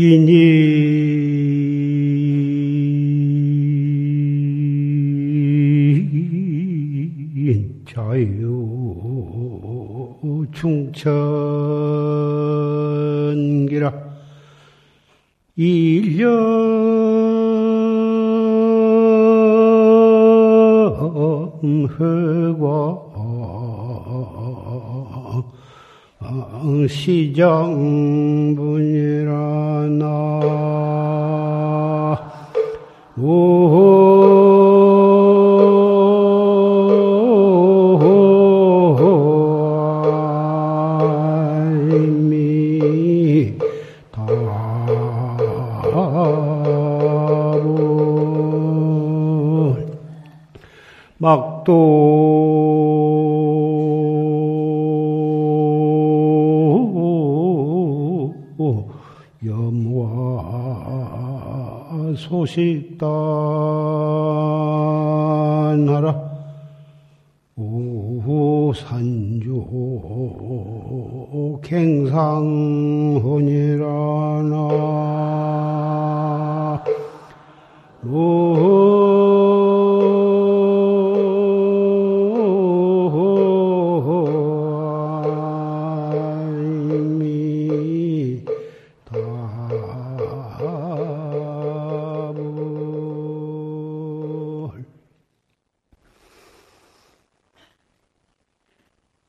이니. 자유 충천기라. 일념회과. 시정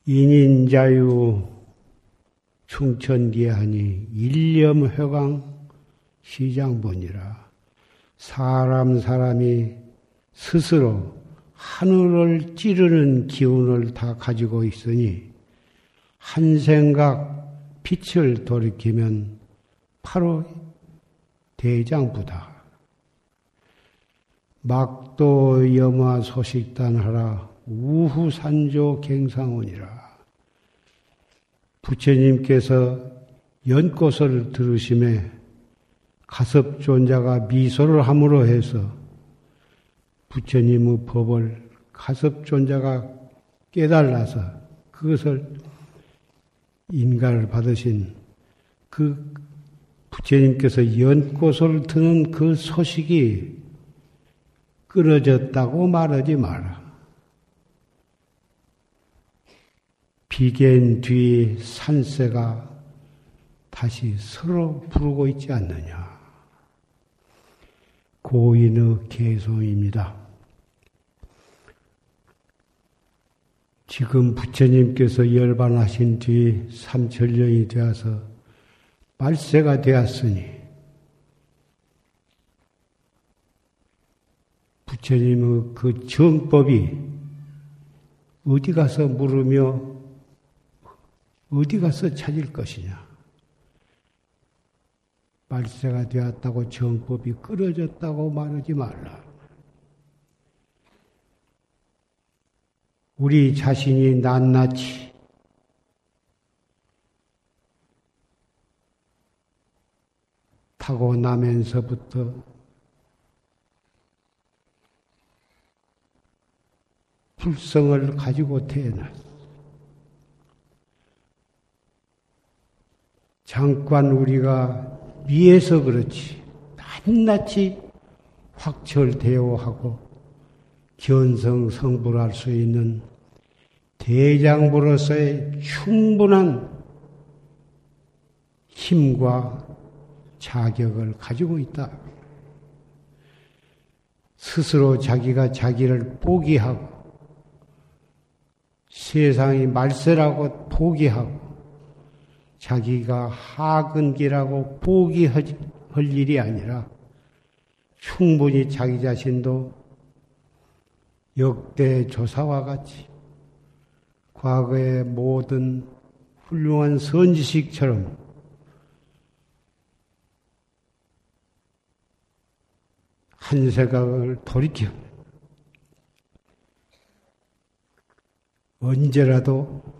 인인자유 충천기하니 일념회광 시장본이라 사람 사람이 스스로 하늘을 찌르는 기운을 다 가지고 있으니 한 생각 빛을 돌이키면 바로 대장부다. 막도 염화 소식단하라 우후산조 갱상원이라. 부처님께서 연꽃을 들으심에 가섭존자가 미소를 함으로 해서 부처님의 법을 가섭존자가 깨달아서 그것을 인가를 받으신 그 부처님께서 연꽃을 드는 그 소식이 끊어졌다고 말하지 마라. 비견 뒤 산새가 다시 서로 부르고 있지 않느냐. 고인의 개송입니다. 지금 부처님께서 열반하신 뒤 삼천년이 되어서 말세가 되었으니 부처님의 그 정법이 어디 가서 물으며 어디 가서 찾을 것이냐? 말세가 되었다고 정법이 끊어졌다고 말하지 말라. 우리 자신이 낱낱이 타고 나면서부터 불성을 가지고 태어났어. 잠깐 우리가 위에서 그렇지 낱낱이 확철대오 하고 견성 성불할 수 있는 대장부로서의 충분한 힘과 자격을 가지고 있다. 스스로 자기가 자기를 포기하고 세상이 말세라고 포기하고 자기가 하근기라고 포기할 일이 아니라 충분히 자기 자신도 역대 조사와 같이 과거의 모든 훌륭한 선지식처럼 한 생각을 돌이켜 언제라도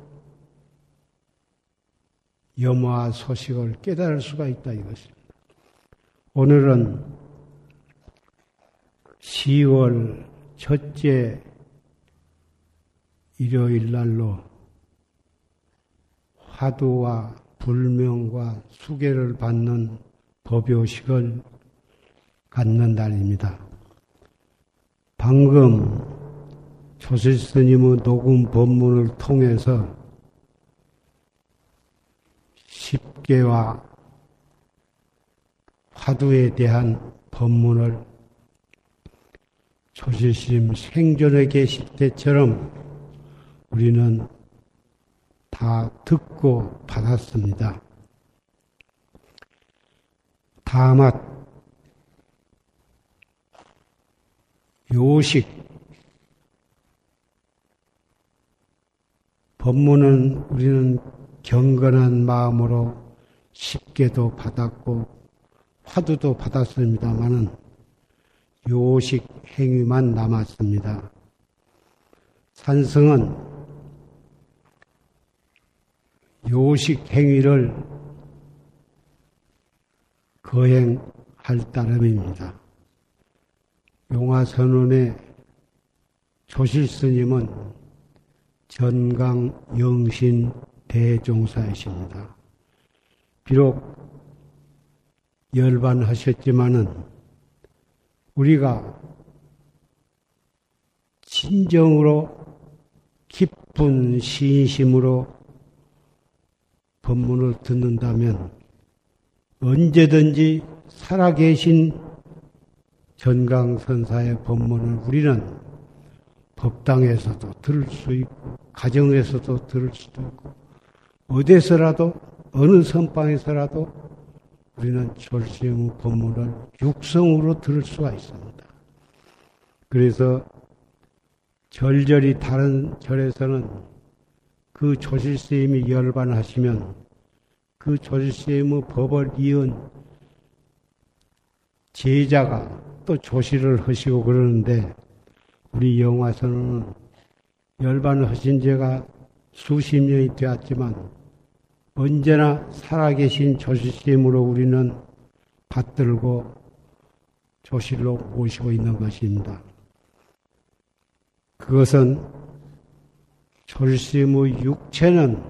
염화 소식을 깨달을 수가 있다 이것입니다. 오늘은 10월 첫째 일요일 날로 화두와 불명과 수계를 받는 법요식을 갖는 날입니다. 방금 조실 스님의 녹음 법문을 통해서 십계와 화두에 대한 법문을 조실스님 생전에 계실 때처럼 우리는 다 듣고 받았습니다. 다만 요식 법문은 우리는 경건한 마음으로 쉽게도 받았고 화두도 받았습니다마는 요식 행위만 남았습니다. 산성은 요식 행위를 거행할 따름입니다. 용화선언의 조실스님은 전강 영신 대종사이십니다. 비록 열반하셨지만은 우리가 진정으로 깊은 신심으로 법문을 듣는다면 언제든지 살아계신 전강선사의 법문을 우리는 법당에서도 들을 수 있고 가정에서도 들을 수도 있고 어디서라도 어느 선방에서라도 우리는 졸시의 법문을 육성으로 들을 수가 있습니다. 그래서 절절히 다른 절에서는 그 조실스님이 열반하시면 그 조실스님의 법을 이은 제자가 또 조실을 하시고 그러는데 우리 영화에서는 열반을 하신 지가 수십 년이 되었지만 언제나 살아계신 조실스님으로 우리는 받들고 조실로 모시고 있는 것입니다. 그것은 철심의 육체는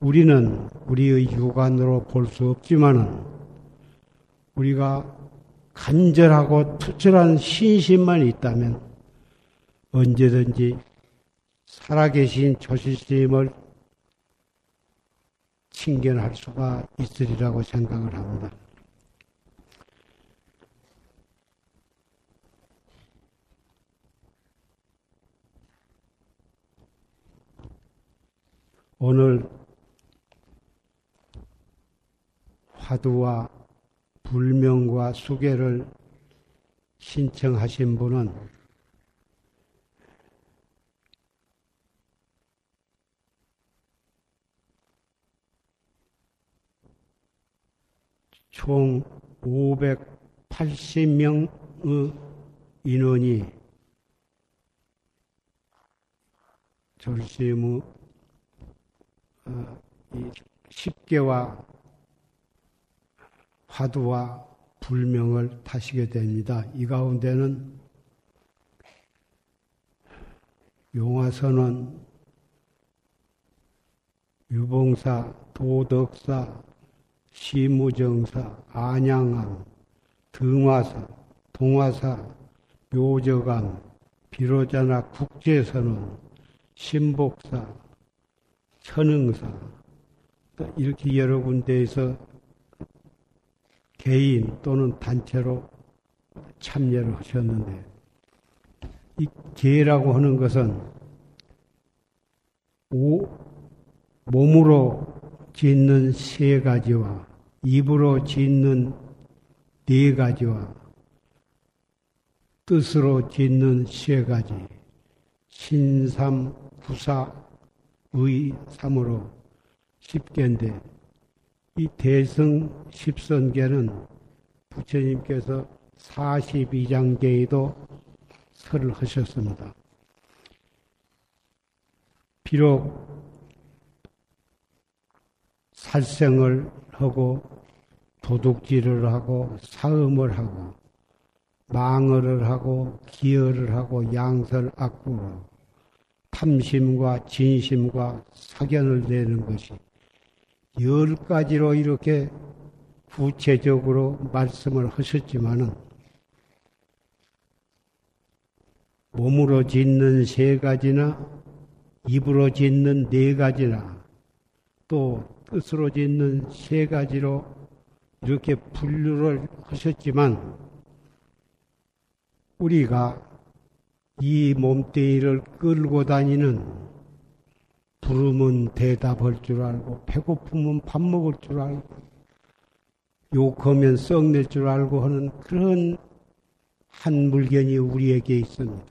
우리는 우리의 육안으로 볼 수 없지만은 우리가 간절하고 투철한 신심만 있다면 언제든지 살아계신 조실스님을 친견할 수가 있으리라고 생각을 합니다. 오늘 화두와 불명과 수계를 신청하신 분은 총 580명의 인원이 졸시무 어, 이 십계와 화두와 불명을 타시게 됩니다. 이 가운데는 용화선언, 유봉사, 도덕사, 시무정사, 안양암, 등화사, 동화사, 묘저감, 비로자나 국제선언, 신복사, 천응사. 이렇게 여러 군데에서 개인 또는 단체로 참여를 하셨는데 이 개라고 하는 것은 오, 몸으로 짓는 세 가지와 입으로 짓는 네 가지와 뜻으로 짓는 세 가지 신삼 부사 의삼으로 십계인데 이 대승 십선계는 부처님께서 42장계에도 설을 하셨습니다. 비록 살생을 하고 도둑질을 하고 사음을 하고 망어를 하고 기어를 하고 양설 악구로 탐심과 진심과 사견을 내는 것이 열 가지로 이렇게 구체적으로 말씀을 하셨지만은 몸으로 짓는 세 가지나 입으로 짓는 네 가지나 또 뜻으로 짓는 세 가지로 이렇게 분류를 하셨지만 우리가 이 몸뚱이를 끌고 다니는 부르면 대답할 줄 알고 배고프면 밥 먹을 줄 알고 욕하면 썩낼 줄 알고 하는 그런 한 물건이 우리에게 있습니다.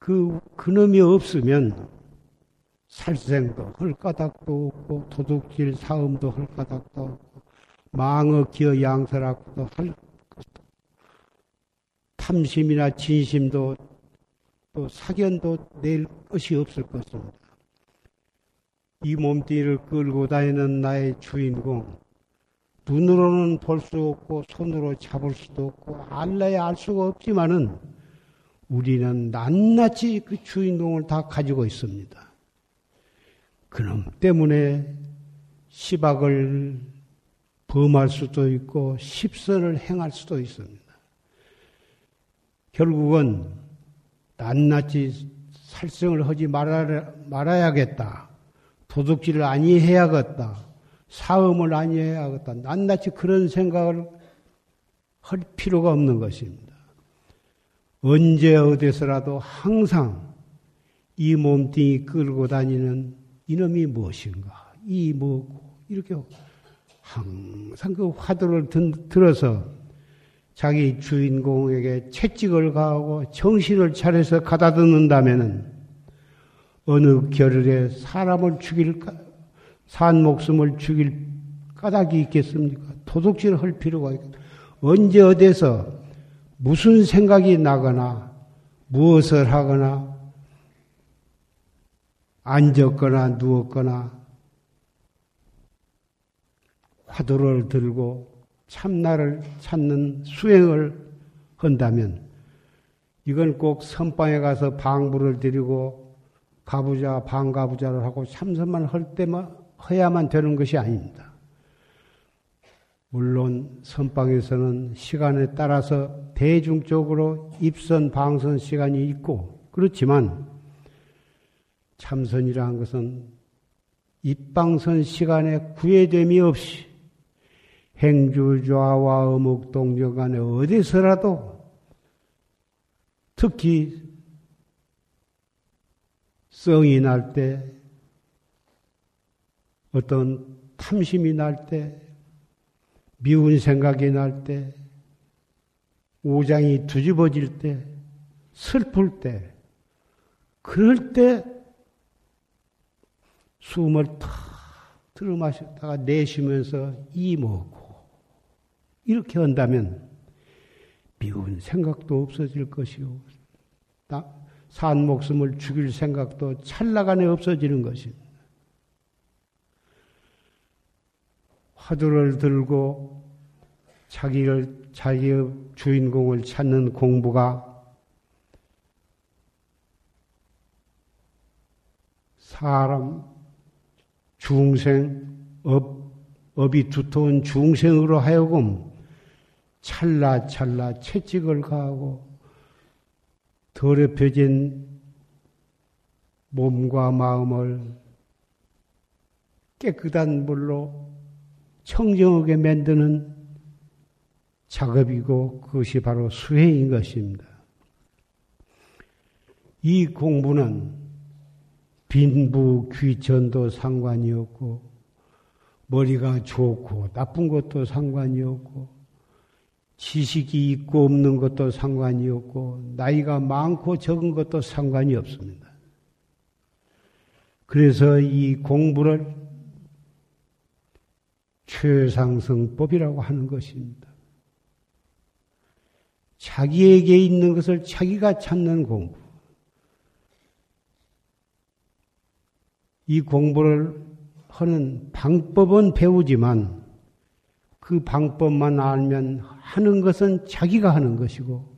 그, 그놈이 없으면 살생도 헐가닥도 없고 도둑질 사음도 헐가닥도 없고 망어 기어 양설하고도 할 탐심이나 진심도 또 사견도 낼 것이 없을 것입니다. 이 몸뚱이를 끌고 다니는 나의 주인공 눈으로는 볼 수 없고 손으로 잡을 수도 없고 알라야 알 수가 없지만은 우리는 낱낱이 그 주인공을 다 가지고 있습니다. 그놈 때문에 시박을 범할 수도 있고 십선을 행할 수도 있습니다. 결국은 낱낱이 살생을 하지 말아야, 겠다 도둑질을 아니해야겠다. 사음을 아니해야겠다. 낱낱이 그런 생각을 할 필요가 없는 것입니다. 언제 어디서라도 항상 이 몸뚱이 끌고 다니는 이놈이 무엇인가? 이 뭐고? 이렇게 항상 그 화두를 들어서 자기 주인공에게 채찍을 가하고 정신을 차려서 가다 듣는다면은 어느 겨를에 사람을 죽일, 산 목숨을 죽일 까닭이 있겠습니까? 도둑질을 할 필요가 있 언제 어디서 무슨 생각이 나거나 무엇을 하거나 앉았거나 누웠거나 화두를 들고 참나를 찾는 수행을 한다면 이건 꼭 선방에 가서 방부를 드리고 가부자 방가부자를 하고 참선만 할 때만 해야만 되는 것이 아닙니다. 물론 선방에서는 시간에 따라서 대중적으로 입선 방선 시간이 있고 그렇지만 참선이라는 것은 입방선 시간에 구애됨이 없이 행주좌와 어묵동정 간에 어디서라도 특히 성이 날 때, 어떤 탐심이 날 때, 미운 생각이 날 때, 오장이 뒤집어질 때, 슬플 때, 그럴 때 숨을 탁 들어마셨다가 내쉬면서 이 먹고 이렇게 한다면 미운 생각도 없어질 것이요. 산 목숨을 죽일 생각도 찰나간에 없어지는 것입니다. 화두를 들고 자기를, 자기의 주인공을 찾는 공부가 사람, 중생, 업, 업이 두터운 중생으로 하여금 찰나찰나 채찍을 가하고 더럽혀진 몸과 마음을 깨끗한 물로 청정하게 만드는 작업이고 그것이 바로 수행인 것입니다. 이 공부는 빈부 귀천도 상관이 없고 머리가 좋고 나쁜 것도 상관이 없고 지식이 있고 없는 것도 상관이 없고 나이가 많고 적은 것도 상관이 없습니다. 그래서 이 공부를 최상승법이라고 하는 것입니다. 자기에게 있는 것을 자기가 찾는 공부. 이 공부를 하는 방법은 배우지만 그 방법만 알면 하는 것은 자기가 하는 것이고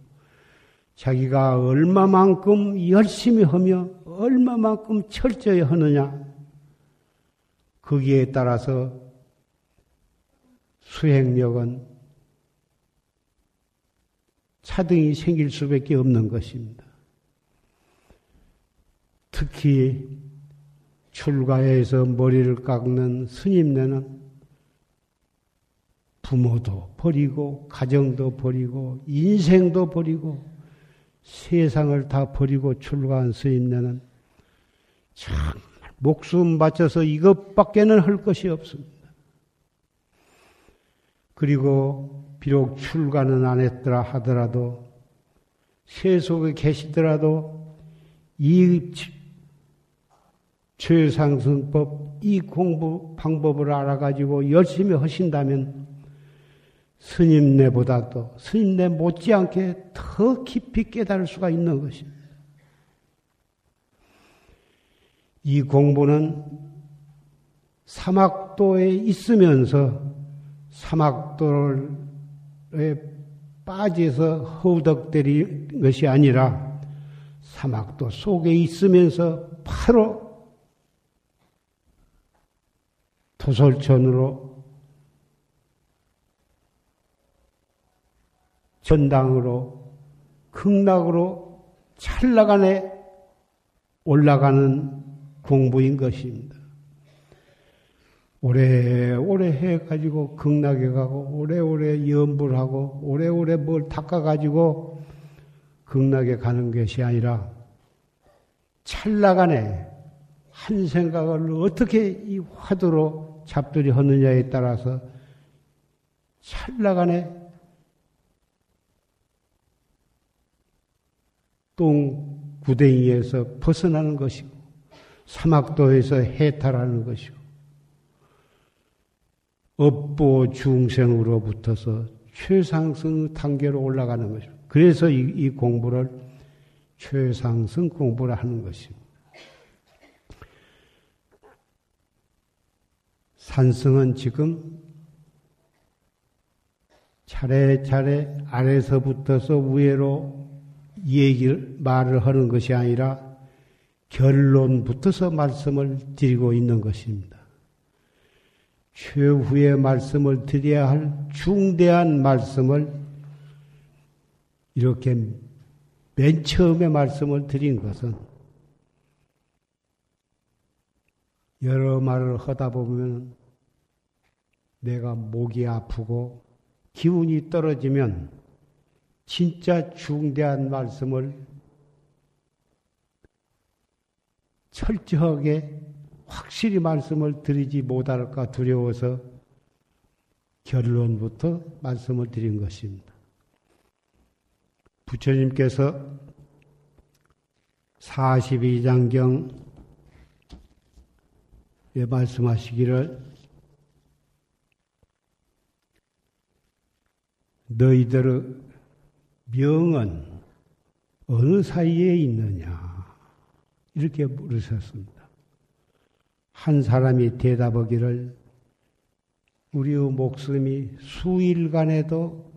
자기가 얼마만큼 열심히 하며 얼마만큼 철저히 하느냐 거기에 따라서 수행력은 차등이 생길 수밖에 없는 것입니다. 특히 출가해서 머리를 깎는 스님네는 부모도 버리고 가정도 버리고 인생도 버리고 세상을 다 버리고 출가한 스님네는 정말 목숨 바쳐서 이것밖에는 할 것이 없습니다. 그리고 비록 출가는 안 했더라 하더라도 세속에 계시더라도 이 최상승법 이 공부 방법을 알아가지고 열심히 하신다면 스님네보다 도 스님네 못지않게 더 깊이 깨달을 수가 있는 것입니다. 이 공부는 사막도에 있으면서 사막도에 빠져서 허우덕대는 것이 아니라 사막도 속에 있으면서 바로 도솔천으로 전당으로 극락으로 찰나간에 올라가는 공부인 것입니다. 오래오래 해가지고 극락에 가고 오래오래 연불 하고 오래오래 뭘 닦아가지고 극락에 가는 것이 아니라 찰나간에 한 생각을 어떻게 이 화두로 잡들이 하느냐에 따라서 찰나간에 똥 구덩이에서 벗어나는 것이고 사막도에서 해탈하는 것이고 업보 중생으로부터서 최상승 단계로 올라가는 것이고 그래서 이, 이 공부를 최상승 공부를 하는 것입니다. 산승은 지금 차례차례 아래서부터서 위로 얘기를 말을 하는 것이 아니라 결론부터서 말씀을 드리고 있는 것입니다. 최후의 말씀을 드려야 할 중대한 말씀을 이렇게 맨 처음에 말씀을 드린 것은 여러 말을 하다 보면 내가 목이 아프고 기운이 떨어지면 진짜 중대한 말씀을 철저하게 확실히 말씀을 드리지 못할까 두려워서 결론부터 말씀을 드린 것입니다. 부처님께서 42장경에 말씀하시기를 너희들의 명은 어느 사이에 있느냐? 이렇게 물으셨습니다. 한 사람이 대답하기를 우리의 목숨이 수일간에도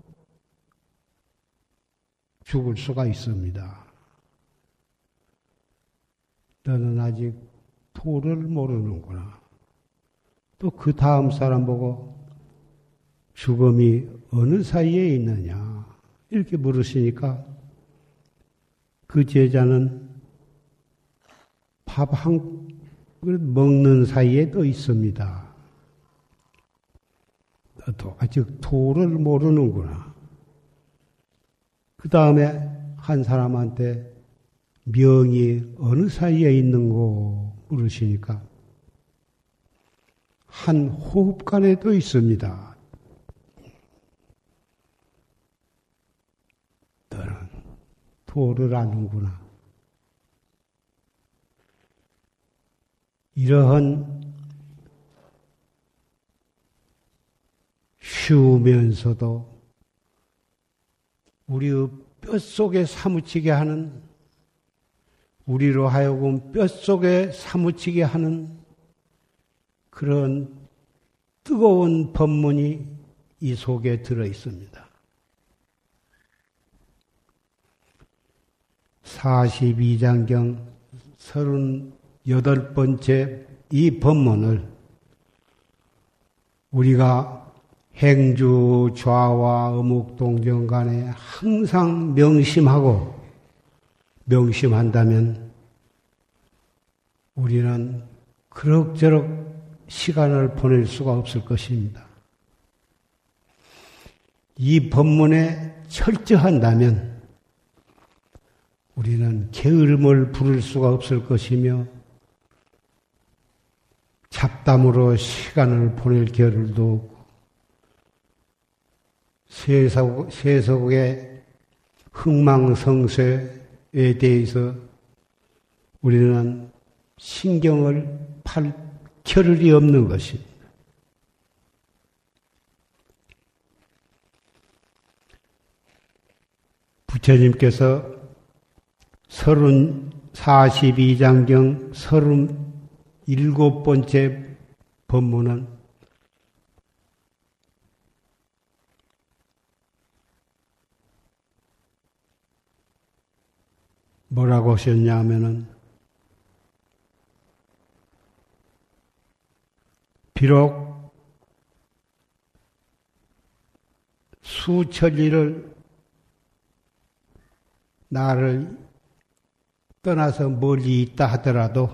죽을 수가 있습니다. 너는 아직 도를 모르는구나. 또 그 다음 사람 보고 죽음이 어느 사이에 있느냐. 이렇게 물으시니까 그 제자는 밥 한 그릇 먹는 사이에 또 있습니다. 또 아직 도를 모르는구나. 그 다음에 한 사람한테 명이 어느 사이에 있는고 물으시니까 한 호흡 간에도 있습니다. 너는 도를 아는구나. 이러한 쉬우면서도 우리의 뼛속에 사무치게 하는 우리로 하여금 뼛속에 사무치게 하는 그런 뜨거운 법문이 이 속에 들어 있습니다. 42장경 30 여덟 번째 이 법문을 우리가 행주 좌와 어묵 동정 간에 항상 명심하고 명심한다면 우리는 그럭저럭 시간을 보낼 수가 없을 것입니다. 이 법문에 철저한다면 우리는 게으름을 부를 수가 없을 것이며 잡담으로 시간을 보낼 겨를도 없고 세속, 세속의 흥망성쇠에 대해서 우리는 신경을 팔 겨를이 없는 것입니다. 부처님께서 서른 42장경 서른 일곱 번째 법문은 뭐라고 하셨냐 하면은 비록 수천리를 나를 떠나서 멀리 있다 하더라도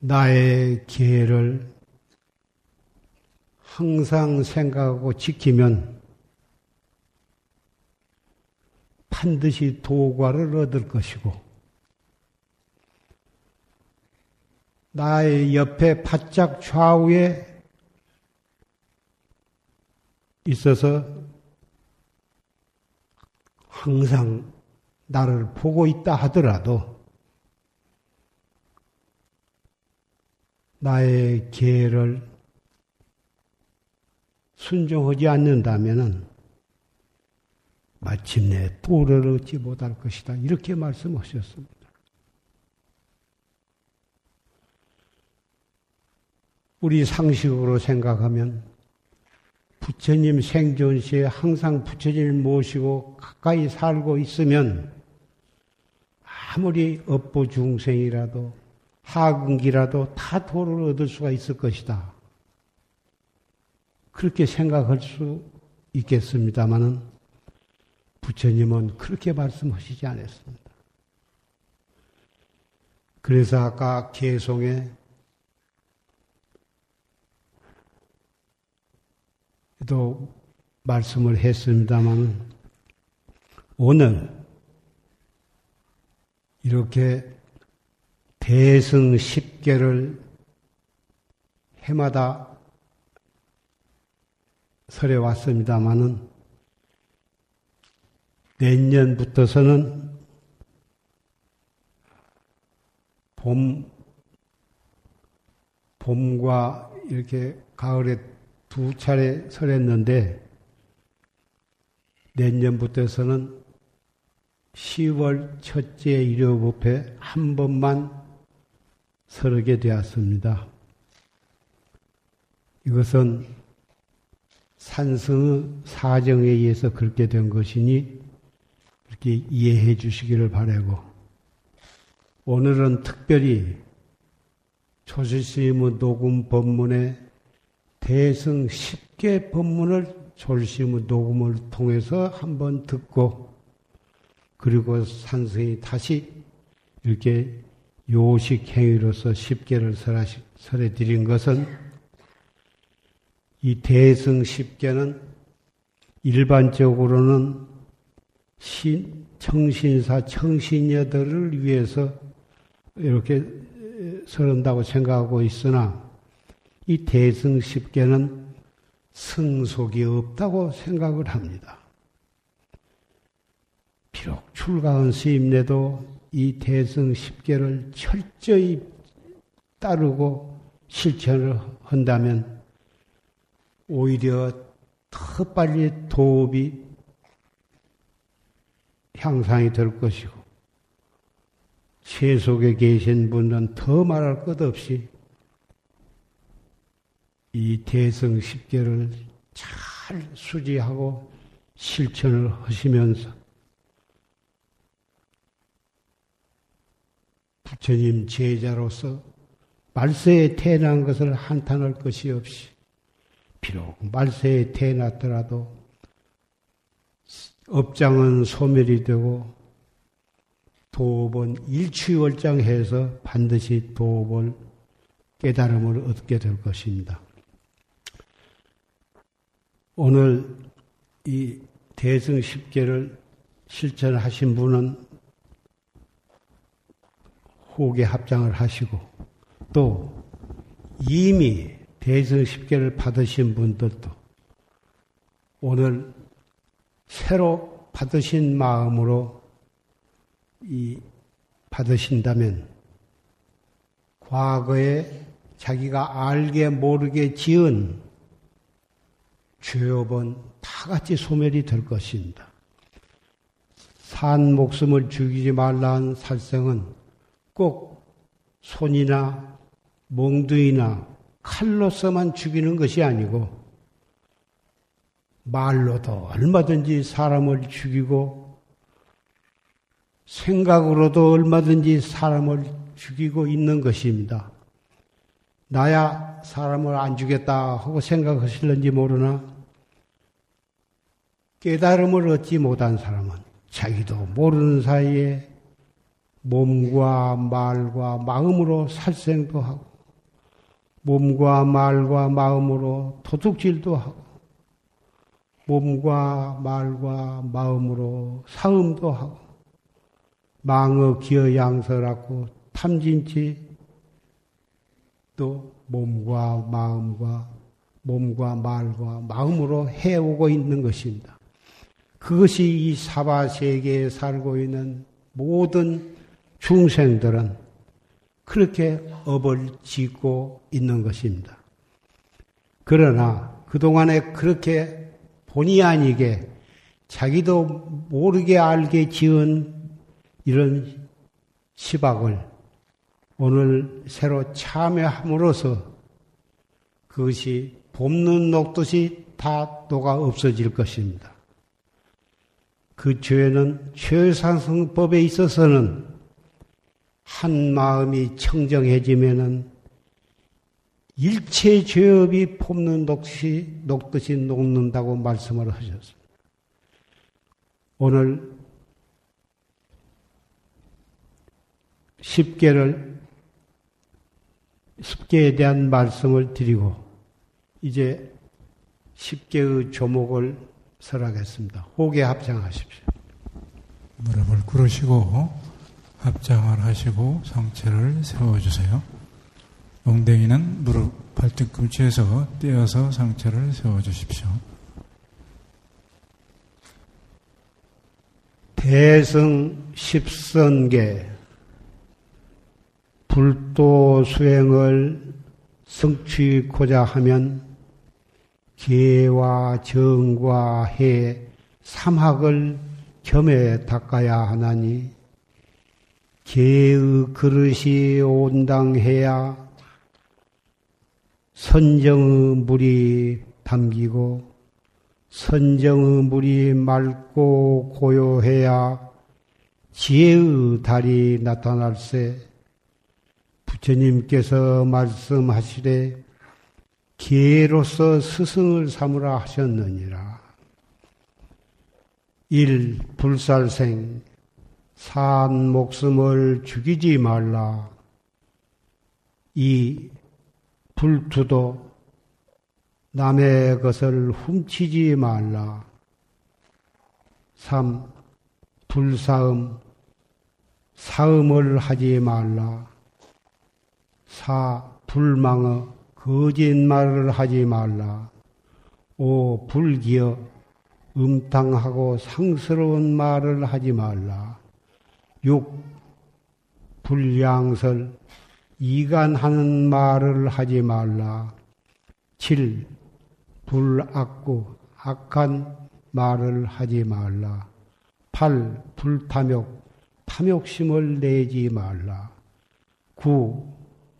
나의 기회를 항상 생각하고 지키면 반드시 도과를 얻을 것이고 나의 옆에 바짝 좌우에 있어서 항상 나를 보고 있다 하더라도 나의 계를 순종하지 않는다면 마침내 도를 얻지 못할 것이다. 이렇게 말씀하셨습니다. 우리 상식으로 생각하면 부처님 생존 시에 항상 부처님을 모시고 가까이 살고 있으면 아무리 업보 중생이라도 하근기라도 다 도를 얻을 수가 있을 것이다. 그렇게 생각할 수 있겠습니다마는 부처님은 그렇게 말씀하시지 않았습니다. 그래서 아까 개송에 또 말씀을 했습니다만 오늘 이렇게 대승 10개를 해마다 설해 왔습니다마는 내년부터서는 봄, 봄과 이렇게 가을에 두 차례 설했는데 내년부터서는 10월 첫째 일요법회 한 번만 설하게 되었습니다. 이것은 산승의 사정에 의해서 그렇게 된 것이니 그렇게 이해해 주시기를 바라고 오늘은 특별히 초실스님의 녹음 법문에 대승 10개 법문을 졸심의 녹음을 통해서 한번 듣고 그리고 산성이 다시 이렇게 요식 행위로서 10개를 설해 드린 것은 이 대승 10개는 일반적으로는 신, 청신사, 청신녀들을 위해서 이렇게 설한다고 생각하고 있으나 이 대승 십계는 승속이 없다고 생각을 합니다. 비록 출가한 스님네도 이 대승 십계를 철저히 따르고 실천을 한다면 오히려 더 빨리 도업이 향상이 될 것이고 세속에 계신 분은 더 말할 것 없이 이 대성 십계를 잘 수지하고 실천을 하시면서 부처님 제자로서 말세에 태어난 것을 한탄할 것이 없이 비록 말세에 태어났더라도 업장은 소멸이 되고 도업은 일취월장해서 반드시 도업을 깨달음을 얻게 될 것입니다. 오늘 이 대승 10계를 실천하신 분은 호계 합장을 하시고 또 이미 대승 10계를 받으신 분들도 오늘 새로 받으신 마음으로 이 받으신다면 과거에 자기가 알게 모르게 지은 죄업은 다 같이 소멸이 될 것입니다. 산 목숨을 죽이지 말라는 살생은 꼭 손이나 몽둥이나 칼로서만 죽이는 것이 아니고 말로도 얼마든지 사람을 죽이고 생각으로도 얼마든지 사람을 죽이고 있는 것입니다. 나야 사람을 안 죽였다 하고 생각하실는지 모르나 깨달음을 얻지 못한 사람은 자기도 모르는 사이에 몸과 말과 마음으로 살생도 하고 몸과 말과 마음으로 도둑질도 하고 몸과 말과 마음으로 사음도 하고 망어 기어 양설하고 탐진치 또 몸과 마음과 몸과 말과 마음으로 해오고 있는 것입니다. 그것이 이 사바 세계에 살고 있는 모든 중생들은 그렇게 업을 짓고 있는 것입니다. 그러나 그동안에 그렇게 본의 아니게 자기도 모르게 알게 지은 이런 시박을 오늘 새로 참여함으로써 그것이 봄눈 녹듯이 다 녹아 없어질 것입니다. 그 죄는 최상승법에 있어서는 한 마음이 청정해지면은 일체 죄업이 폼는 녹시, 녹듯이 녹는다고 말씀을 하셨습니다. 오늘 10개를 10개에 대한 말씀을 드리고 이제 10개의 조목을 설하겠습니다. 호계 합장하십시오. 무릎을 꿇으시고 합장을 하시고 상체를 세워주세요. 엉덩이는 무릎 발등 꿈치에서 떼어서 상체를 세워주십시오. 대승 십선계 불도 수행을 성취고자 하면 계와 정과 해 삼학을 겸해 닦아야 하나니 개의 그릇이 온당해야 선정의 물이 담기고 선정의 물이 맑고 고요해야 지혜의 달이 나타날세 부처님께서 말씀하시되 기회로서 스승을 삼으라 하셨느니라. 일 불살생 산 목숨을 죽이지 말라. 이 불투도 남의 것을 훔치지 말라. 3. 불사음, 사음을 하지 말라. 4. 불망어, 거짓말을 하지 말라. 5. 불기어, 음탕하고 상스러운 말을 하지 말라. 6. 불량설, 이간하는 말을 하지 말라. 7. 불악구, 악한 말을 하지 말라. 8. 불탐욕, 탐욕심을 내지 말라. 9.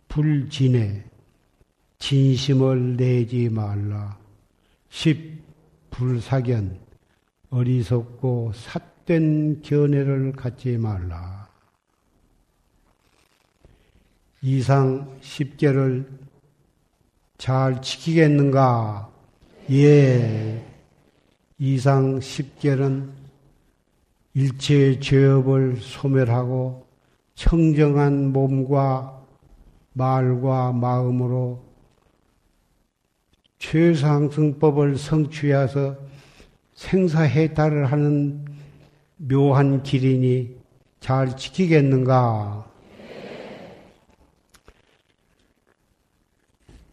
불진해, 진심을 내지 말라. 10. 불사견, 어리석고 삿 헛된 견해를 갖지 말라. 이상 10개를 잘 지키겠는가? 예. 이상 10개는 일체의 죄업을 소멸하고 청정한 몸과 말과 마음으로 최상승법을 성취해서 생사해탈을 하는 묘한 길이니 잘 지키겠는가?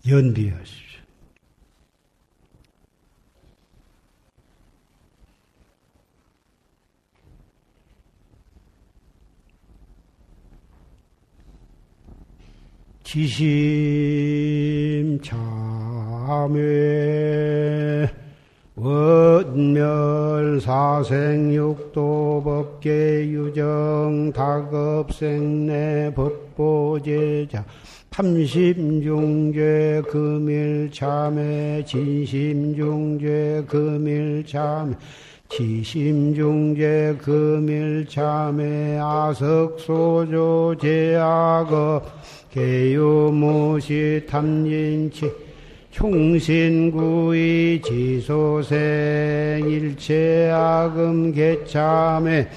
연비하십시오. 지심 참회 원멸 사생육도 법계 유정 다급생내 법보제자 탐심중죄 금일참회 진심중죄 금일참회 지심중죄 금일참회 아석소조 제악업 개유무시 탐진치 총신구이 지소생 일체악음 개참회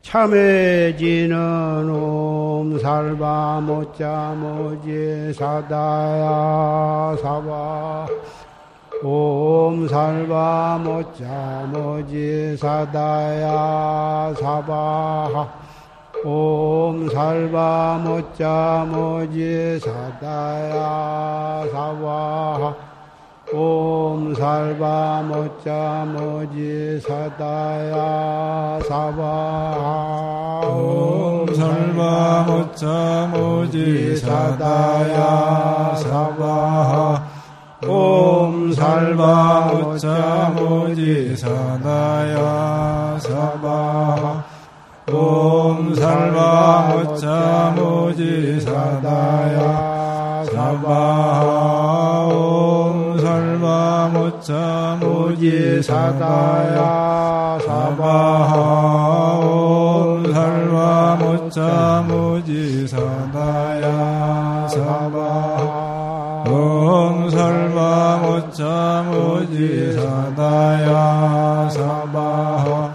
참해지는 옴살바 못자 모지 사다야 사바 옴살바 못자 모지 사다야 사바 옴 살바 못자 모지 사다야 사바 옴 살바 모자 모지 사다야 사바 옴 살바 모자 모지 사다야 사바 옴 살바 모자 모지 사다야 사바 옴 살바 모자 모지 사다야 사바 모차 모지 사다야 사바옴 살바 모차 모지 사다야 사바옴 살바 모차 모지 사다야 사바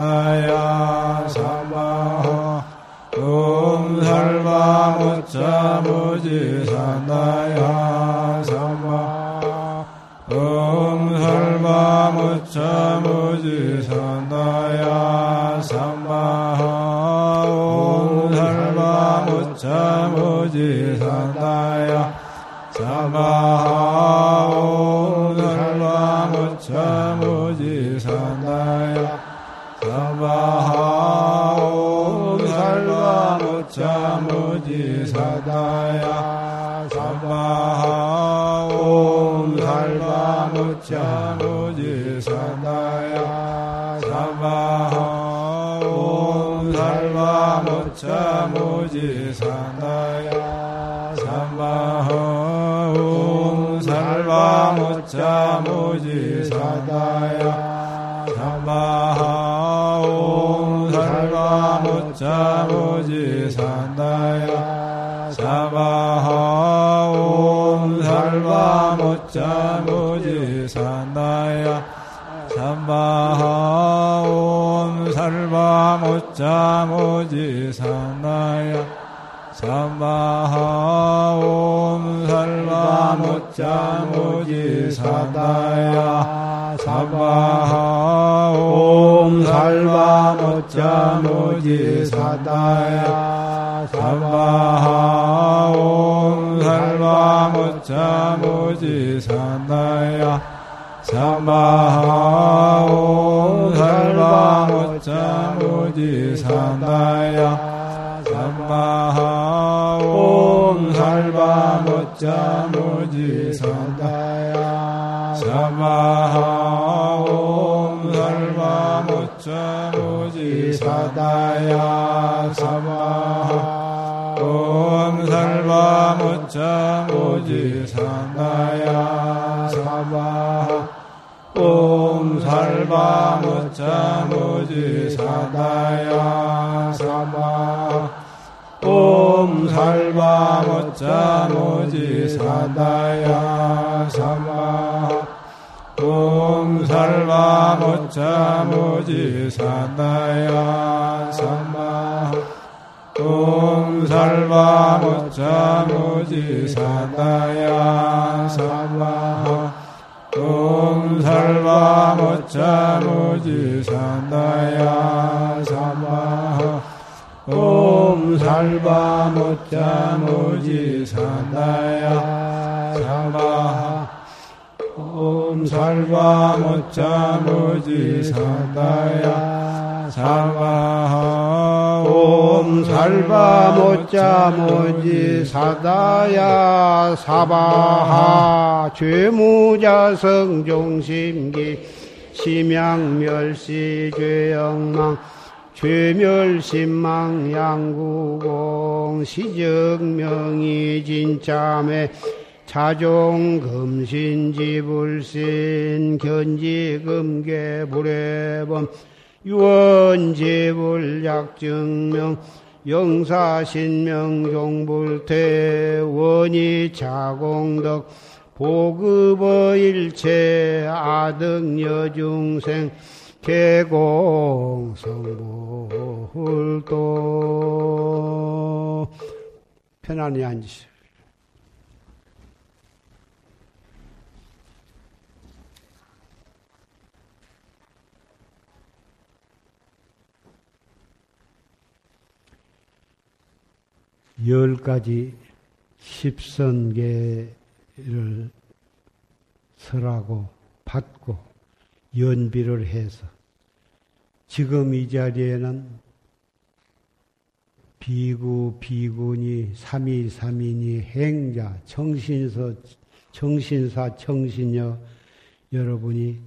삼마옴 살바 모차 모지 산다야 삼바하 옴 살바 모차 모지 산다야 삼바하 옴 살바 모차 모지 산다야 삼바 사다야 삼바하 옴 살바 모차 모지 사다야 삼바하 옴 살바 모차 모지 사다야 삼바하 옴 살바 모차 모지 사다야 삼바하 옴 살바 모차 모지 산다야 살바 모차 모지 산다야 삼바하 옴 살바 모차 모지 사다야 삼바하 옴 살바 모차 모지 사다야 삼바하 옴 살바 모차 모지 산다야 삼바하 옴 살바 모차 모지 산다야 삼바하 옴 살바 모차 모지 산다야 사마하 옴 설마 무자 무지 사다야 사마하. 옴 설마 무자 무지 사다야 사마하. 옴 설마 무 자 무지 사다야 사마하 옴 살바 모지 사다야 사마 옴 살바 모지 사다야 사마 옴 살바 모지 사다야 사마 옴 살바 모짜 모지 사다야 사마 옴 살바 모짜 모지 산다야 사바 옴 살바 모짜 모지 산다야 사바 옴 살바 모짜 모지 사다야 사바하. 죄무자 성 종심기 심양멸시 죄영망 죄멸신망 양구공 시적명이 진짜매 자종금신지불신 견지금계 불해범 유언제불약증명 영사신명종불태 원이자공덕 보급어일체 아등여중생 개공성불도 편안히 앉으세요. 열 가지 십선계를 설하고 받고 연비를 해서 지금 이 자리에는 비구, 비구니, 삼이, 삼이니, 행자, 정신서, 정신사, 정신여 여러분이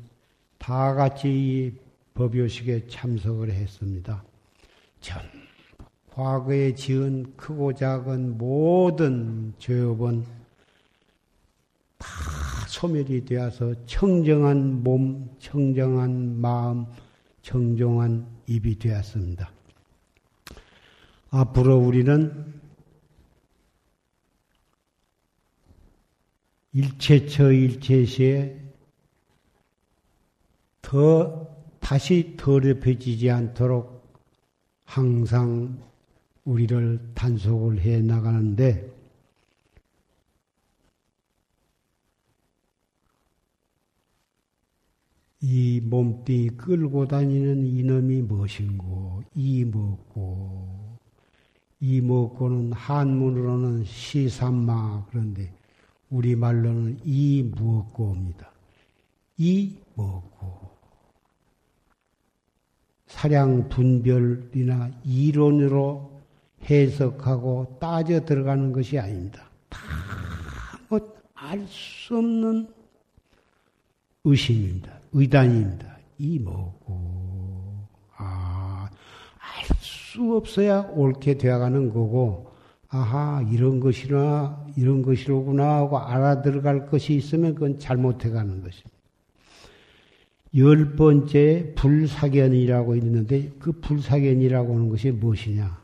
다 같이 이 법요식에 참석을 했습니다. 전 과거에 지은 크고 작은 모든 죄업은 다 소멸이 되어서 청정한 몸, 청정한 마음, 정종한 입이 되었습니다. 앞으로 우리는 일체처 일체시에 더 다시 더럽혀지지 않도록 항상 우리를 단속을 해 나가는데 이 몸뚱이 끌고 다니는 이놈이 무엇인고, 이 먹고, 이 먹고는 한문으로는 시삼마, 그런데 우리 말로는 이 무엇고입니다. 이 먹고. 사량 분별이나 이론으로 해석하고 따져 들어가는 것이 아닙니다. 다알 수 없는 의심입니다. 의단입니다. 이 뭐고, 아, 알 수 없어야 옳게 되어가는 거고, 아하, 이런 것이나, 이런 것이로구나 하고 알아들어갈 것이 있으면 그건 잘못해 가는 것입니다. 열 번째 불사견이라고 있는데 그 불사견이라고 하는 것이 무엇이냐?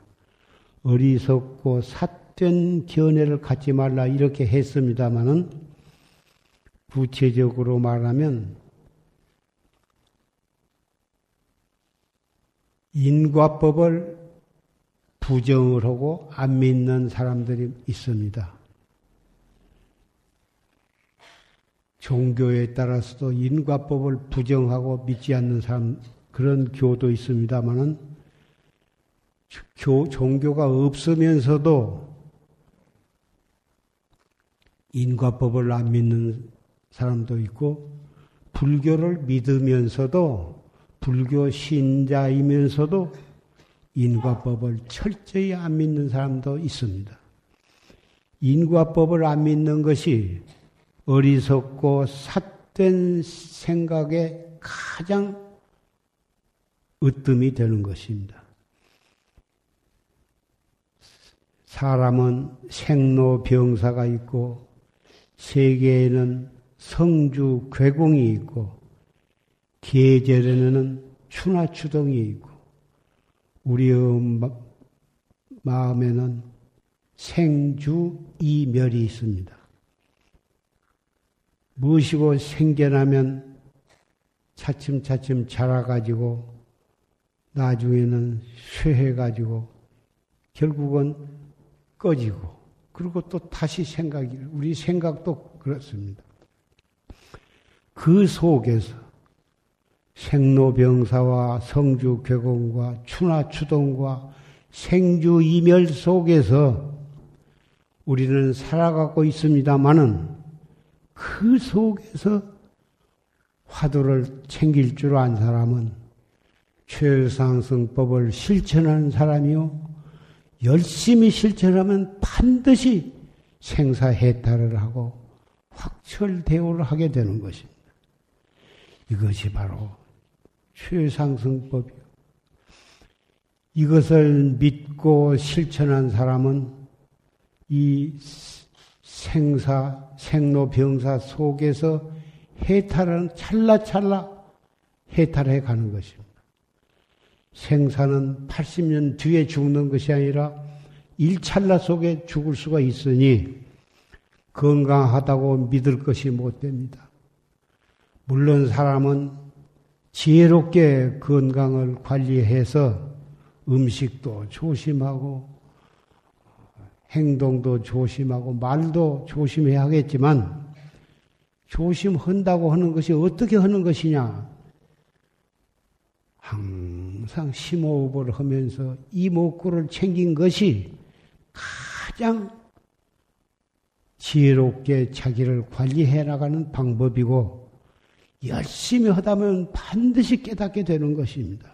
어리석고 삿된 견해를 갖지 말라 이렇게 했습니다마는 구체적으로 말하면 인과법을 부정을 하고 안 믿는 사람들이 있습니다. 종교에 따라서도 인과법을 부정하고 믿지 않는 사람 그런 교도 있습니다만은 교, 종교가 없으면서도 인과법을 안 믿는 사람도 있고 불교를 믿으면서도 불교 신자이면서도 인과법을 철저히 안 믿는 사람도 있습니다. 인과법을 안 믿는 것이 어리석고 헛된 생각에 가장 으뜸이 되는 것입니다. 사람은 생로병사가 있고 세계에는 성주 괴공이 있고 계절에는 추나추동이 있고 우리의 마음에는 생주 이멸이 있습니다. 무엇이고 생겨나면 차츰차츰 자라가지고 나중에는 쇠해가지고 결국은 꺼지고 그리고 또 다시 생각이 우리 생각도 그렇습니다. 그 속에서 생로병사와 성주괴공과 추나추동과 생주이멸 속에서 우리는 살아가고 있습니다마는 그 속에서 화두를 챙길 줄 안 사람은 최상승법을 실천하는 사람이요. 열심히 실천하면 반드시 생사해탈을 하고 확철대오를 하게 되는 것입니다. 이것이 바로 최상승법이요. 이것을 믿고 실천한 사람은 이 생사, 생로병사 속에서 해탈은 찰나찰나 해탈해 가는 것입니다. 생사는 80년 뒤에 죽는 것이 아니라 일찰나 속에 죽을 수가 있으니 건강하다고 믿을 것이 못 됩니다. 물론 사람은 지혜롭게 건강을 관리해서 음식도 조심하고 행동도 조심하고 말도 조심해야 하겠지만 조심한다고 하는 것이 어떻게 하는 것이냐? 항상 심호흡을 하면서 이목구를 챙긴 것이 가장 지혜롭게 자기를 관리해 나가는 방법이고 열심히 하다면 반드시 깨닫게 되는 것입니다.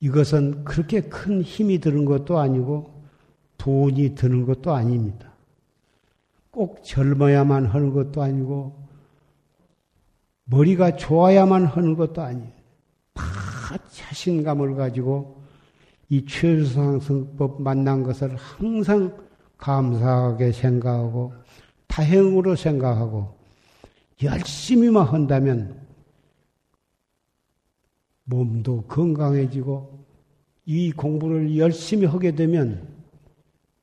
이것은 그렇게 큰 힘이 드는 것도 아니고 돈이 드는 것도 아닙니다. 꼭 젊어야만 하는 것도 아니고 머리가 좋아야만 하는 것도 아니에요. 다 자신감을 가지고 이 최상승법 만난 것을 항상 감사하게 생각하고 다행으로 생각하고 열심히만 한다면 몸도 건강해지고 이 공부를 열심히 하게 되면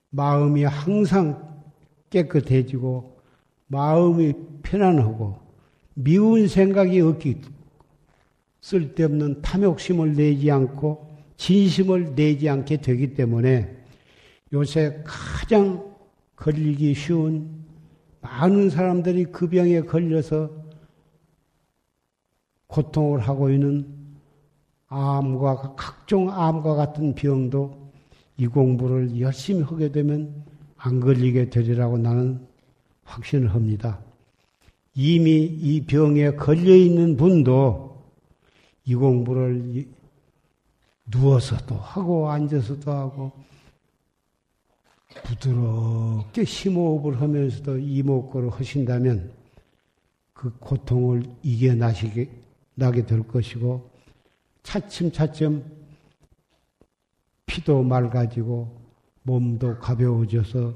마음이 항상 깨끗해지고 마음이 편안하고 미운 생각이 없기 쓸데없는 탐욕심을 내지 않고 진심을 내지 않게 되기 때문에 요새 가장 걸리기 쉬운 많은 사람들이 그 병에 걸려서 고통을 하고 있는 암과 각종 암과 같은 병도 이 공부를 열심히 하게 되면 안 걸리게 되리라고 나는 확신을 합니다. 이미 이 병에 걸려 있는 분도 이 공부를 누워서도 하고 앉아서도 하고 부드럽게 심호흡을 하면서도 이목구를 하신다면 그 고통을 이겨나시게 나게 될 것이고 차츰차츰 피도 맑아지고 몸도 가벼워져서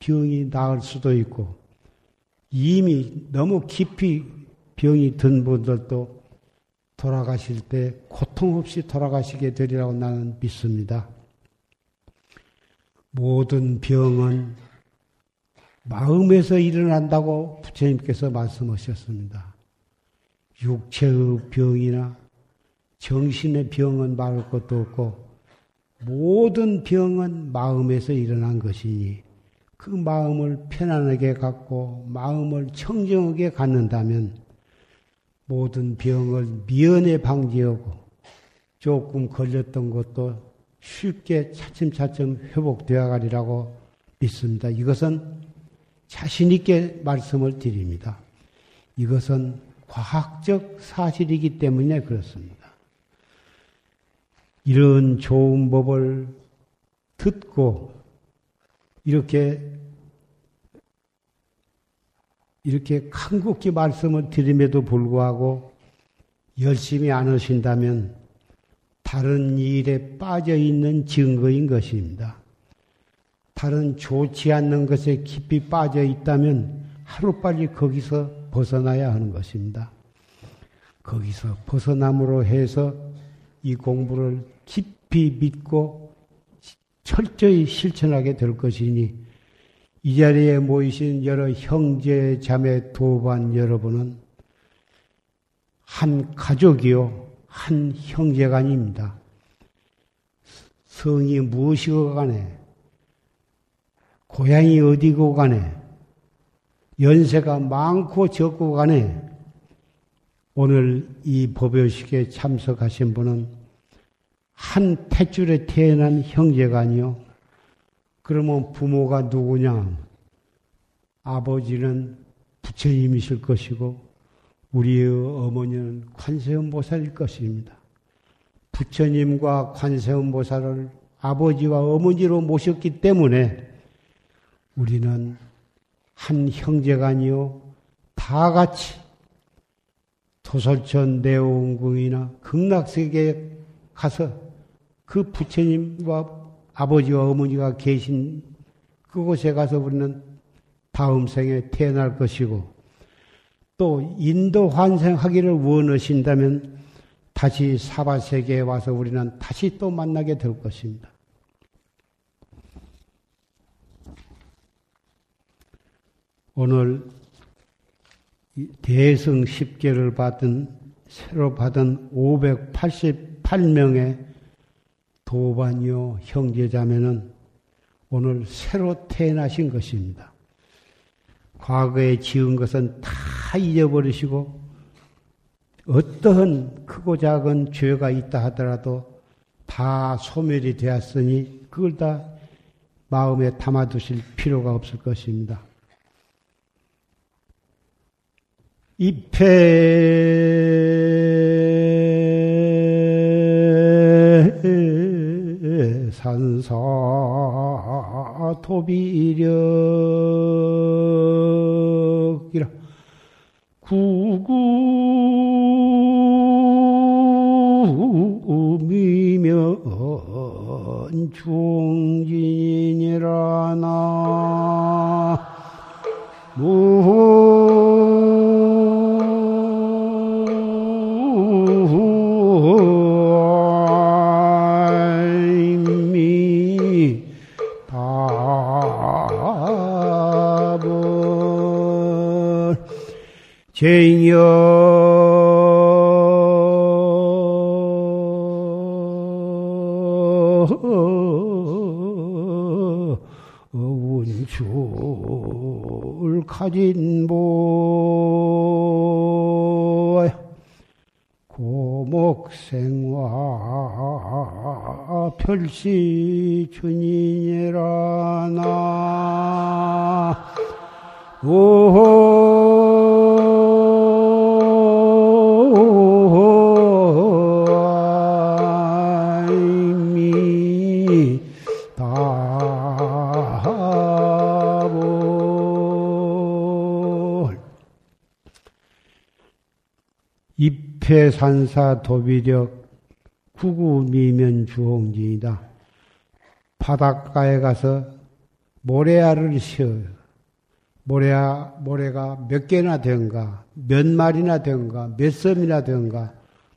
병이 나을 수도 있고 이미 너무 깊이 병이 든 분들도 돌아가실 때 고통 없이 돌아가시게 되리라고 나는 믿습니다. 모든 병은 마음에서 일어난다고 부처님께서 말씀하셨습니다. 육체의 병이나 정신의 병은 말할 것도 없고 모든 병은 마음에서 일어난 것이니 그 마음을 편안하게 갖고 마음을 청정하게 갖는다면 모든 병을 미연에 방지하고 조금 걸렸던 것도 쉽게 차츰차츰 회복되어 가리라고 믿습니다. 이것은 자신있게 말씀을 드립니다. 이것은 과학적 사실이기 때문에 그렇습니다. 이런 좋은 법을 듣고 이렇게 이렇게 간곡히 말씀을 드림에도 불구하고 열심히 안 하신다면 다른 일에 빠져 있는 증거인 것입니다. 다른 좋지 않는 것에 깊이 빠져 있다면 하루빨리 거기서 벗어나야 하는 것입니다. 거기서 벗어남으로 해서 이 공부를 깊이 믿고 철저히 실천하게 될 것이니 이 자리에 모이신 여러 형제, 자매, 도반 여러분은 한 가족이요, 한 형제가 아닙니다. 성이 무엇이고 간에, 고향이 어디고 간에, 연세가 많고 적고 간에, 오늘 이 법요식에 참석하신 분은 한 탯줄에 태어난 형제가 아니요. 그러면 부모가 누구냐? 아버지는 부처님이실 것이고, 우리의 어머니는 관세음보살일 것입니다. 부처님과 관세음보살을 아버지와 어머니로 모셨기 때문에 우리는 한 형제가 아니요 다 같이 토설천 내원궁이나 극락세계에 가서 그 부처님과 아버지와 어머니가 계신 그곳에 가서 우리는 다음 생에 태어날 것이고 또 인도 환생하기를 원하신다면 다시 사바 세계에 와서 우리는 다시 또 만나게 될 것입니다. 오늘 대승 10개를 받은 새로 받은 588명의 도반요 형제자매는 오늘 새로 태어나신 것입니다. 과거에 지은 것은 다 잊어버리시고 어떠한 크고 작은 죄가 있다 하더라도 다 소멸이 되었으니 그걸 다 마음에 담아두실 필요가 없을 것입니다. 입회 산사 도비력이라. 구구미면 중진이라 나 입회산사 도비력 구구미면 주홍진이다. 바닷가에 가서 모래알을 씌어요. 모래야, 모래가 몇 개나 된가, 몇 마리나 된가, 몇 섬이나 된가,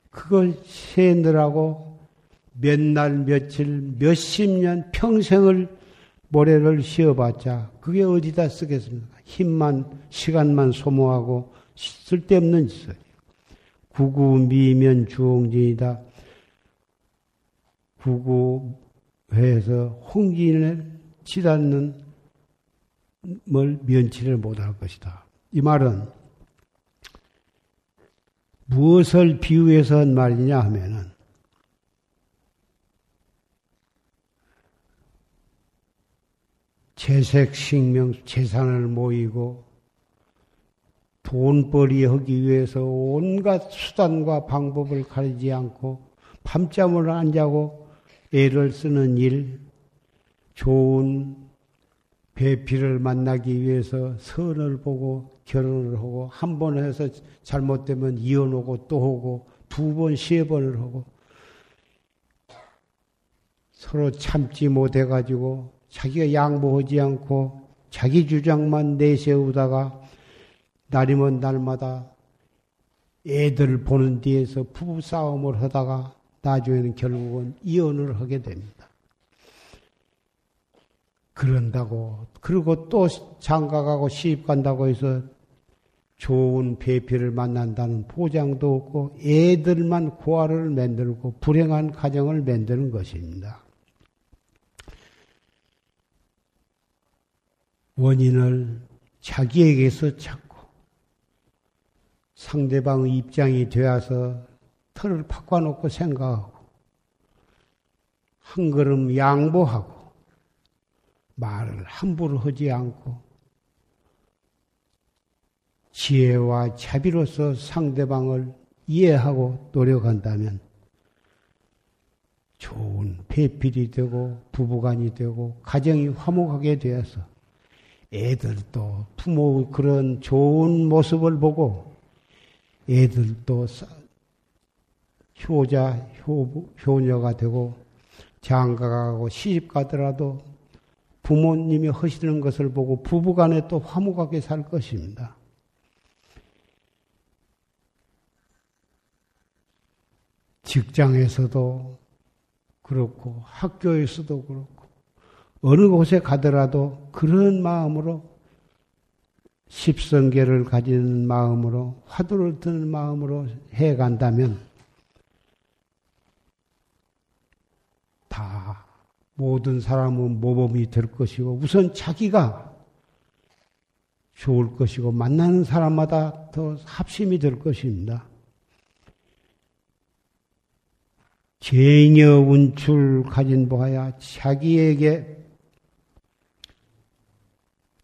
그걸 세느라고 몇 날, 며칠, 몇십 년, 평생을 모래를 씌어봤자, 그게 어디다 쓰겠습니까? 힘만, 시간만 소모하고 쓸데없는 짓을. 구구 미면 주홍진이다. 구구회에서 홍진을 치닫는 뭘 면치를 못할 것이다. 이 말은 무엇을 비유해서 한 말이냐 하면은 재색, 식명, 재산을 모이고 돈벌이 하기 위해서 온갖 수단과 방법을 가리지 않고 밤잠을 안 자고 애를 쓰는 일, 좋은 배필을 만나기 위해서 선을 보고 결혼을 하고 한 번 해서 잘못되면 이혼하고 또 하고 두 번, 세 번을 하고 서로 참지 못해가지고 자기가 양보하지 않고 자기 주장만 내세우다가 날이면 날마다 애들 보는 뒤에서 부부 싸움을 하다가 나중에는 결국은 이혼을 하게 됩니다. 그런다고 그리고 또 장가가고 시집 간다고 해서 좋은 배필을 만난다는 보장도 없고 애들만 고아를 만들고 불행한 가정을 만드는 것입니다. 원인을 자기에게서 찾고 상대방의 입장이 되어서 털을 바꿔놓고 생각하고 한 걸음 양보하고 말을 함부로 하지 않고 지혜와 자비로서 상대방을 이해하고 노력한다면 좋은 배필이 되고 부부간이 되고 가정이 화목하게 되어서 애들도 부모 그런 좋은 모습을 보고 애들도 효자, 효, 효녀가 되고 장가가고 시집 가더라도 부모님이 하시는 것을 보고 부부간에 또 화목하게 살 것입니다. 직장에서도 그렇고 학교에서도 그렇고 어느 곳에 가더라도 그런 마음으로 십성계를 가진 마음으로 화두를 드는 마음으로 해 간다면 다 모든 사람은 모범이 될 것이고 우선 자기가 좋을 것이고 만나는 사람마다 더 합심이 될 것입니다. 쟁여 운출 가진 보아야 자기에게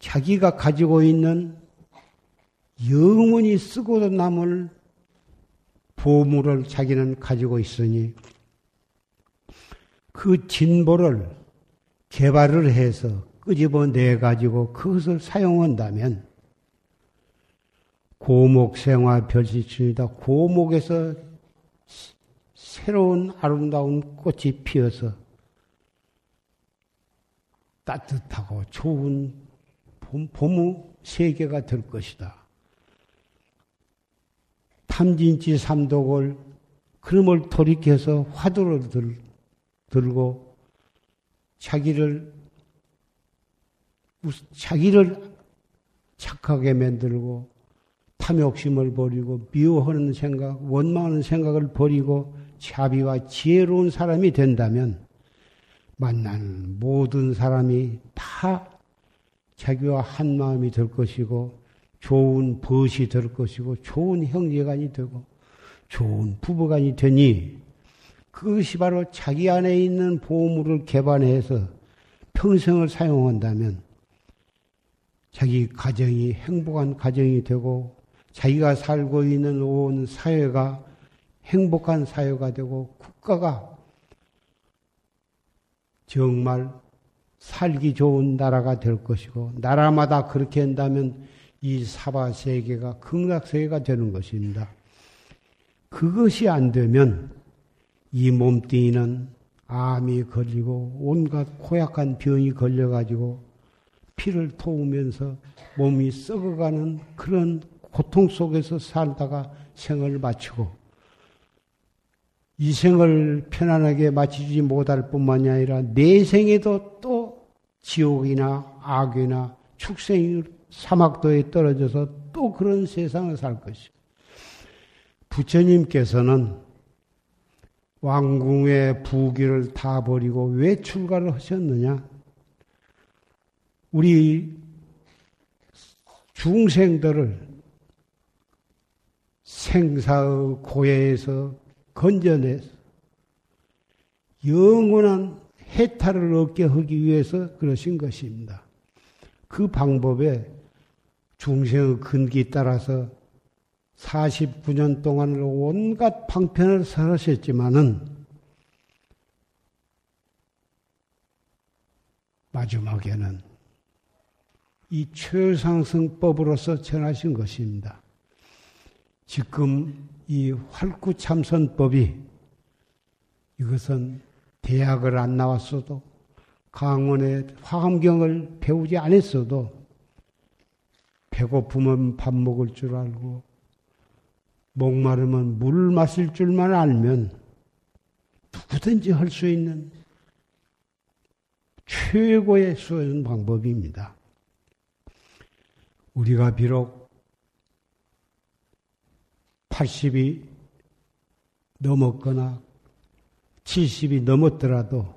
자기가 가지고 있는 영원히 쓰고도 남을 보물을 자기는 가지고 있으니 그 진보를 개발을 해서 끄집어내 가지고 그것을 사용한다면 고목생화 별시춘이다. 고목에서 새로운 아름다운 꽃이 피어서 따뜻하고 좋은 봄, 봄의 세계가 될 것이다. 탐진치 삼독을 그놈을 돌이켜서 화두를 들, 들고 자기를 자기를 착하게 만들고 탐욕심을 버리고 미워하는 생각, 원망하는 생각을 버리고 자비와 지혜로운 사람이 된다면 만나는 모든 사람이 다 자기와 한 마음이 될 것이고 좋은 벗이 될 것이고 좋은 형제간이 되고 좋은 부부간이 되니 그것이 바로 자기 안에 있는 보물을 개발해서 평생을 사용한다면 자기 가정이 행복한 가정이 되고 자기가 살고 있는 온 사회가 행복한 사회가 되고 국가가 정말 살기 좋은 나라가 될 것이고 나라마다 그렇게 한다면 이 사바 세계가 극락 세계가 되는 것입니다. 그것이 안 되면 이 몸뚱이는 암이 걸리고 온갖 고약한 병이 걸려가지고 피를 토우면서 몸이 썩어가는 그런 고통 속에서 살다가 생을 마치고 이 생을 편안하게 마치지 못할 뿐만이 아니라 내생에도 또 지옥이나 악이나 축생 사막도에 떨어져서 또 그런 세상을 살 것이고 부처님께서는 왕궁의 부귀를 다 버리고 왜 출가를 하셨느냐? 우리 중생들을 생사의 고해에서 건져내서 영원한 해탈을 얻게 하기 위해서 그러신 것입니다. 그 방법에 중생의 근기 따라서 49년 동안 온갖 방편을 살으셨지만은 마지막에는 이 최상승법으로서 전하신 것입니다. 지금 이 활구참선법이 이것은 대학을 안 나왔어도 강원의 화엄경을 배우지 않았어도 배고프면 밥 먹을 줄 알고 목마르면 물 마실 줄만 알면 누구든지 할 수 있는 최고의 수행 방법입니다. 우리가 비록 80이 넘었거나 70이 넘었더라도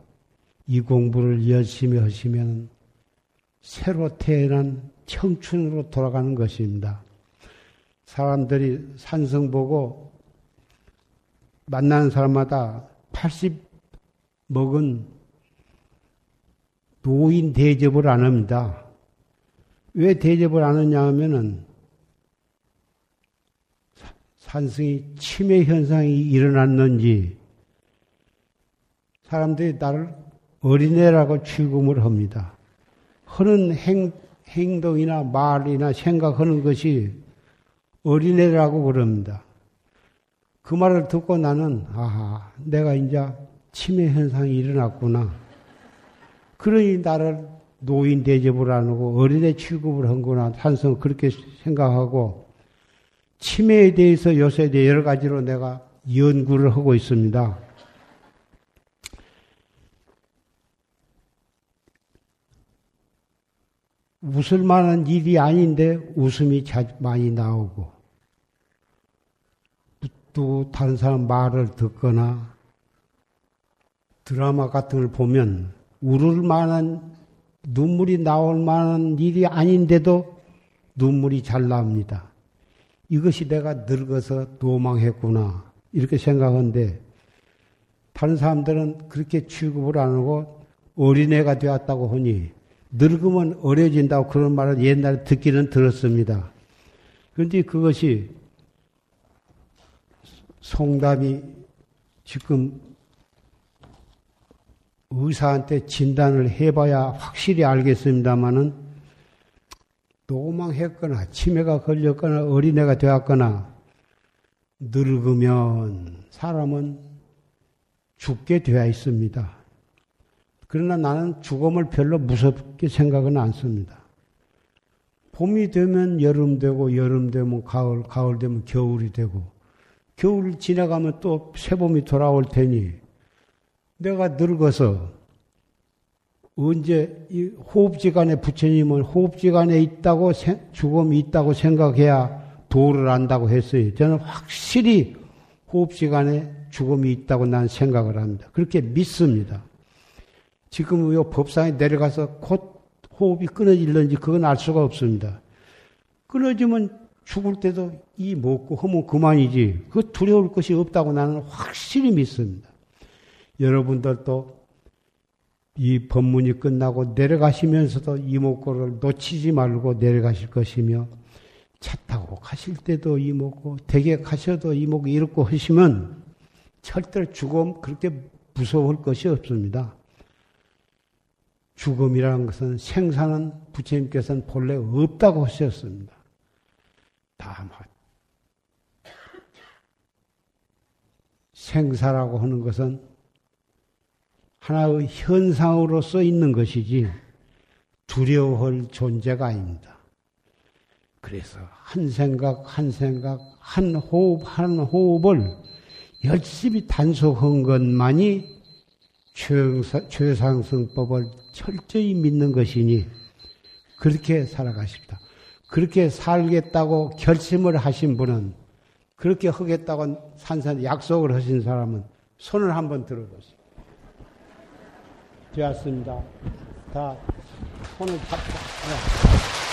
이 공부를 열심히 하시면 새로 태어난 청춘으로 돌아가는 것입니다. 사람들이 산성 보고 만나는 사람마다 80 먹은 노인 대접을 안 합니다. 왜 대접을 안 하냐 하면은 산승이 치매 현상이 일어났는지 사람들이 나를 어린애라고 취급을 합니다. 하는 행, 행동이나 말이나 생각하는 것이 어린애라고 그럽니다. 그 말을 듣고 나는, 아하, 내가 이제 치매 현상이 일어났구나. 그러니 나를 노인 대접을 안 하고 어린애 취급을 한구나. 한성 그렇게 생각하고, 치매에 대해서 요새 여러 가지로 내가 연구를 하고 있습니다. 웃을 만한 일이 아닌데 웃음이 많이 나오고, 또 다른 사람 말을 듣거나 드라마 같은 걸 보면 울을 만한 눈물이 나올 만한 일이 아닌데도 눈물이 잘 나옵니다. 이것이 내가 늙어서 노망했구나 이렇게 생각하는데 다른 사람들은 그렇게 취급을 안 하고 어린애가 되었다고 하니 늙으면 어려진다고 그런 말을 옛날에 듣기는 들었습니다. 그런데 그것이 송담이 지금 의사한테 진단을 해봐야 확실히 알겠습니다만은 노망했거나 치매가 걸렸거나 어린애가 되었거나 늙으면 사람은 죽게 되어 있습니다. 그러나 나는 죽음을 별로 무섭게 생각은 않습니다. 봄이 되면 여름 되고 여름 되면 가을, 가을 되면 겨울이 되고 겨울 지나가면 또 새봄이 돌아올 테니 내가 늙어서 언제 이 호흡지간에 부처님은 호흡지간에 있다고 죽음이 있다고 생각해야 도를 안다고 했어요. 저는 확실히 호흡지간에 죽음이 있다고 난 생각을 합니다. 그렇게 믿습니다. 지금 이 법상에 내려가서 곧 호흡이 끊어질는지 그건 알 수가 없습니다. 끊어지면 죽을 때도 이 먹고 하면 그만이지. 그 두려울 것이 없다고 나는 확실히 믿습니다. 여러분들도 이 법문이 끝나고 내려가시면서도 이목구를 놓치지 말고 내려가실 것이며 차 타고 가실 때도 이목구, 댁에 가셔도 이목구 이렇게 하시면 절대로 죽음 그렇게 무서울 것이 없습니다. 죽음이라는 것은 생사는 부처님께서는 본래 없다고 하셨습니다. 다만 생사라고 하는 것은 하나의 현상으로서 있는 것이지 두려워할 존재가 아닙니다. 그래서 한 생각, 한 생각, 한 호흡, 한 호흡을 열심히 단속한 것만이 최상승법을 철저히 믿는 것이니 그렇게 살아가십니다. 그렇게 살겠다고 결심을 하신 분은 그렇게 하겠다고 산산 약속을 하신 사람은 손을 한번 들어보세요. 되었습니다. 다 손을 잡고.